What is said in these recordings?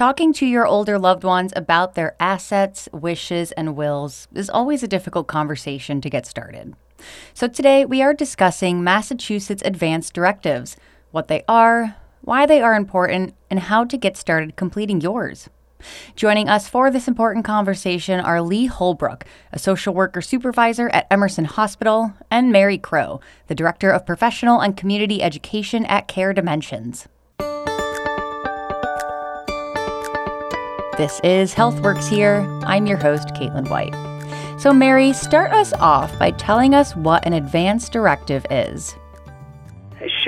Talking to your older loved ones about their assets, wishes, and wills is always a difficult conversation to get started. So today we are discussing Massachusetts Advanced Directives, what they are, why they are important, and how to get started completing yours. Joining us for this important conversation are Lee Holbrook, a social worker supervisor at Emerson Hospital, and Mary Crow, the director of professional and community education at Care Dimensions. This is HealthWorks here. I'm your host, Caitlin White. So, Mary, start us off by telling us what an advance directive is.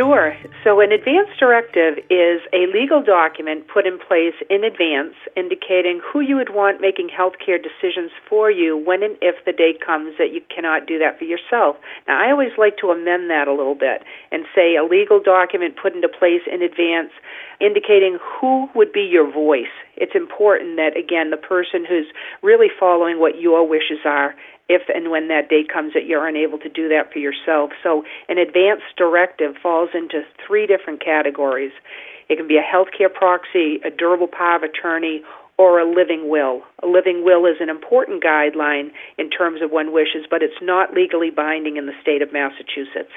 Sure. So, an advance directive is a legal document put in place in advance indicating who you would want making healthcare decisions for you when and if the day comes that you cannot do that for yourself. Now, I always like to amend that a little bit and say a legal document put into place in advance indicating who would be your voice. It's important that, again, the person who's really following what your wishes are if and when that day comes that you're unable to do that for yourself. So an advance directive falls into three different categories. It can be a healthcare proxy, a durable power of attorney, or a living will. A living will is an important guideline in terms of one wishes, but it's not legally binding in the state of Massachusetts.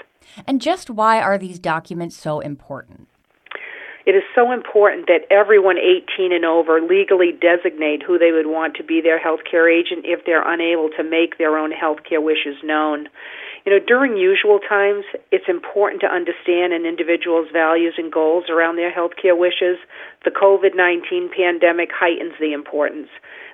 And just why are these documents so important? It is so important that everyone 18 and over legally designate who they would want to be their health care agent if they're unable to make their own health care wishes known. You know, during usual times, it's important to understand an individual's values and goals around their health care wishes. The COVID 19 pandemic heightens the importance.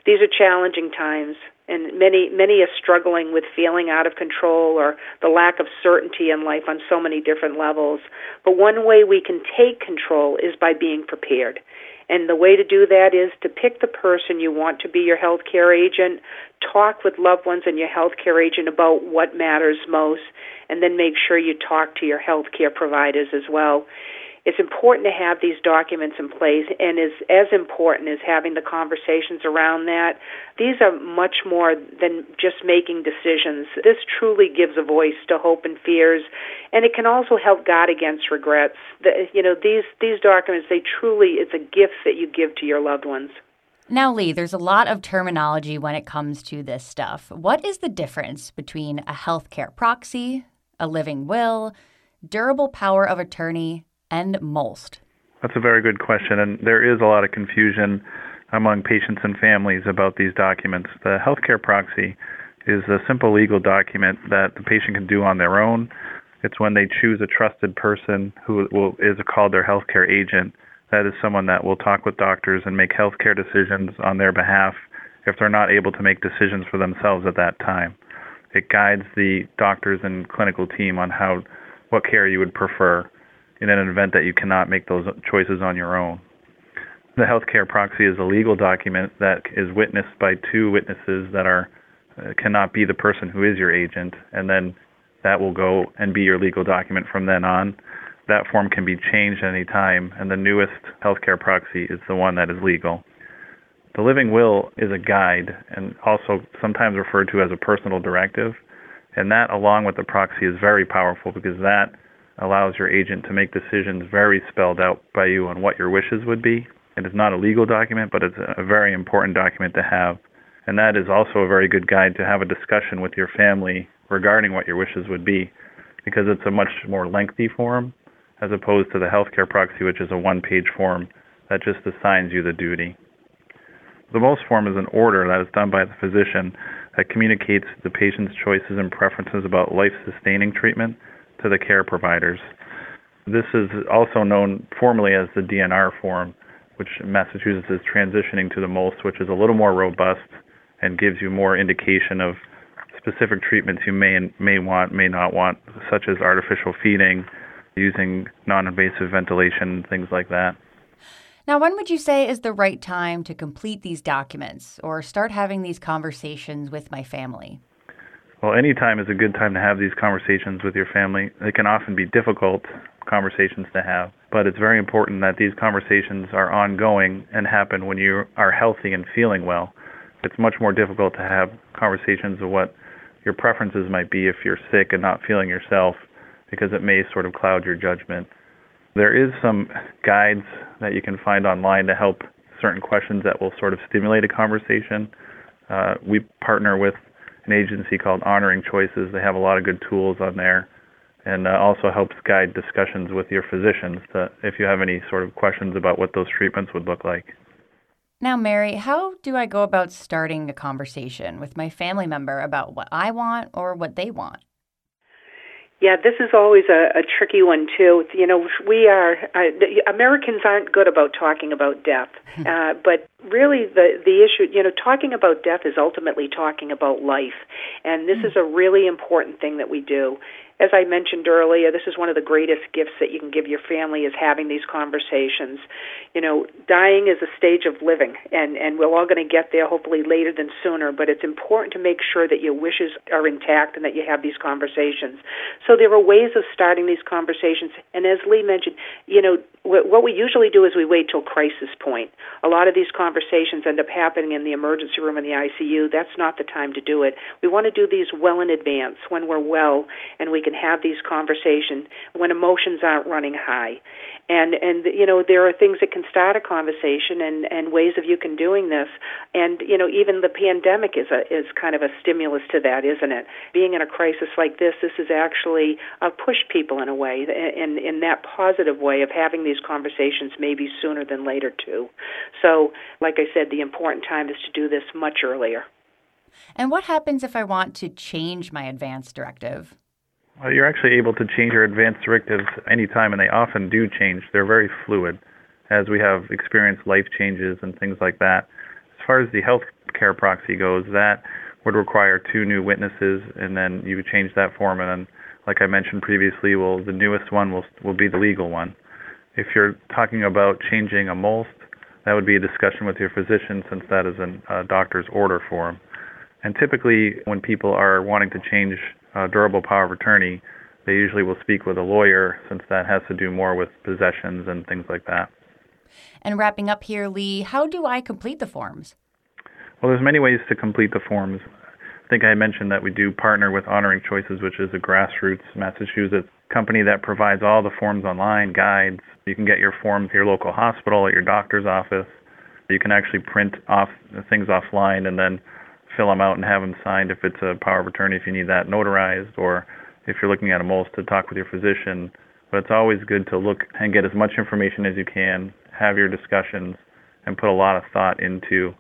These are challenging times and many many are struggling with feeling out of control or the lack of certainty in life on so many different levels. But one way we can take control is by being prepared. And the way to do that is to pick the person you want to be your health care agent, talk with loved ones and your health care agent about what matters most, and then make sure you talk to your health care providers as well it's important to have these documents in place and is as important as having the conversations around that. These are much more than just making decisions. This truly gives a voice to hope and fears and it can also help guard against regrets. The, you know these these documents they truly it's a gift that you give to your loved ones. Now, Lee, there's a lot of terminology when it comes to this stuff. What is the difference between a healthcare proxy, a living will, durable power of attorney, and MOLST? That's a very good question, and there is a lot of confusion among patients and families about these documents. The healthcare proxy is a simple legal document that the patient can do on their own. It's when they choose a trusted person who will, is called their healthcare agent. That is someone that will talk with doctors and make healthcare decisions on their behalf if they're not able to make decisions for themselves at that time. It guides the doctors and clinical team on how what care you would prefer in an event that you cannot make those choices on your own. The healthcare proxy is a legal document that is witnessed by two witnesses that are uh, cannot be the person who is your agent, and then that will go and be your legal document from then on. That form can be changed any time, and the newest healthcare proxy is the one that is legal. The living will is a guide and also sometimes referred to as a personal directive, and that, along with the proxy, is very powerful because that allows your agent to make decisions very spelled out by you on what your wishes would be. It is not a legal document, but it's a very important document to have. And that is also a very good guide to have a discussion with your family regarding what your wishes would be, because it's a much more lengthy form as opposed to the healthcare proxy, which is a one page form that just assigns you the duty. The MOLST form is an order that is done by the physician that communicates the patient's choices and preferences about life sustaining treatment to the care providers. This is also known formally as the DNR form, which Massachusetts is transitioning to the MOLST, which is a little more robust and gives you more indication of specific treatments you may may want, may not want, such as artificial feeding, using non-invasive ventilation, things like that. Now, when would you say is the right time to complete these documents or start having these conversations with my family? Well, any time is a good time to have these conversations with your family. They can often be difficult conversations to have, but it's very important that these conversations are ongoing and happen when you are healthy and feeling well. It's much more difficult to have conversations of what your preferences might be if you're sick and not feeling yourself because it may sort of cloud your judgment. There is some guides that you can find online to help certain questions that will sort of stimulate a conversation. Uh, we partner with an agency called Honoring Choices. They have a lot of good tools on there and uh, also helps guide discussions with your physicians to, if you have any sort of questions about what those treatments would look like. Now, Mary, how do I go about starting a conversation with my family member about what I want or what they want? Yeah, this is always a, a tricky one too. You know, we are uh, the, Americans aren't good about talking about death, uh, but really the the issue, you know, talking about death is ultimately talking about life, and this mm. is a really important thing that we do as I mentioned earlier, this is one of the greatest gifts that you can give your family is having these conversations. You know, dying is a stage of living, and and we're all going to get there hopefully later than sooner. But it's important to make sure that your wishes are intact and that you have these conversations. So there are ways of starting these conversations. And as Lee mentioned, you know, what we usually do is we wait till crisis point. A lot of these conversations end up happening in the emergency room in the ICU. That's not the time to do it. We want to do these well in advance when we're well and we can have these conversations when emotions aren't running high. And and you know there are things that can start a conversation and and ways of you can doing this. And you know even the pandemic is a is kind of a stimulus to that, isn't it? Being in a crisis like this, this is actually uh, push people in a way in in that positive way of having these conversations maybe sooner than later too. So, like I said, the important time is to do this much earlier. And what happens if I want to change my advance directive? Well, you're actually able to change your advance directives anytime, and they often do change. They're very fluid as we have experienced life changes and things like that. As far as the health care proxy goes, that would require two new witnesses, and then you would change that form, and then, like I mentioned previously, the newest one will will be the legal one. If you're talking about changing a MOLST, that would be a discussion with your physician since that is a doctor's order form. And typically, when people are wanting to change a durable power of attorney, they usually will speak with a lawyer since that has to do more with possessions and things like that. And wrapping up here, Lee, how do I complete the forms? Well, there's many ways to complete the forms. I think I mentioned that we do partner with Honoring Choices, which is a grassroots Massachusetts company that provides all the forms online, guides. You can get your forms at your local hospital, at your doctor's office. You can actually print off things offline and then fill them out and have them signed if it's a power of attorney, if you need that notarized, or if you're looking at a MOLST to talk with your physician. But it's always good to look and get as much information as you can, have your discussions, and put a lot of thought into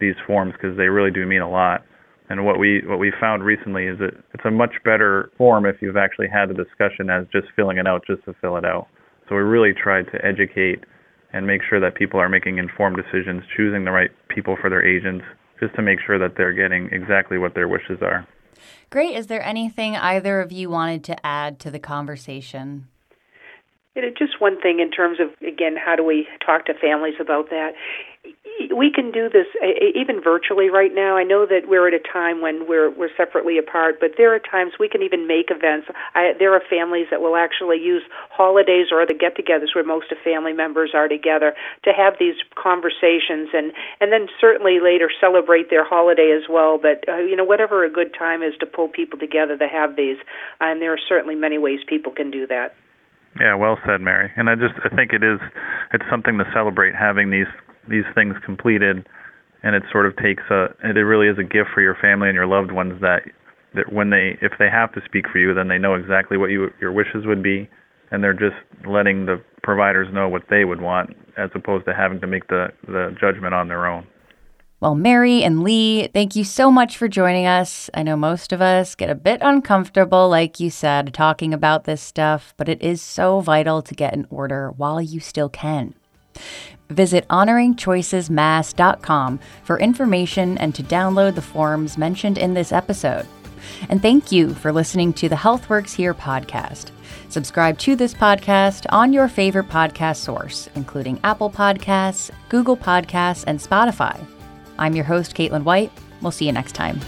these forms because they really do mean a lot. And what we what we found recently is that it's a much better form if you've actually had the discussion as just filling it out just to fill it out. So we really tried to educate and make sure that people are making informed decisions, choosing the right people for their agents, just to make sure that they're getting exactly what their wishes are. Great. Is there anything either of you wanted to add to the conversation? You know, just one thing in terms of again, how do we talk to families about that? We can do this even virtually right now. I know that we're at a time when we're we're separately apart, but there are times we can even make events. I, there are families that will actually use holidays or other get-togethers where most of family members are together to have these conversations, and and then certainly later celebrate their holiday as well. But uh, you know, whatever a good time is to pull people together to have these, and there are certainly many ways people can do that. Yeah, well said, Mary. And I just I think it is it's something to celebrate having these these things completed, and it sort of takes a it really is a gift for your family and your loved ones that that when they if they have to speak for you, then they know exactly what you your wishes would be, and they're just letting the providers know what they would want as opposed to having to make the the judgment on their own. Well, Mary and Lee, thank you so much for joining us. I know most of us get a bit uncomfortable, like you said, talking about this stuff, but it is so vital to get in order while you still can. Visit honoringchoicesmass.com for information and to download the forms mentioned in this episode. And thank you for listening to the HealthWorks Here podcast. Subscribe to this podcast on your favorite podcast source, including Apple Podcasts, Google Podcasts, and Spotify. I'm your host, Caitlin White. We'll see you next time.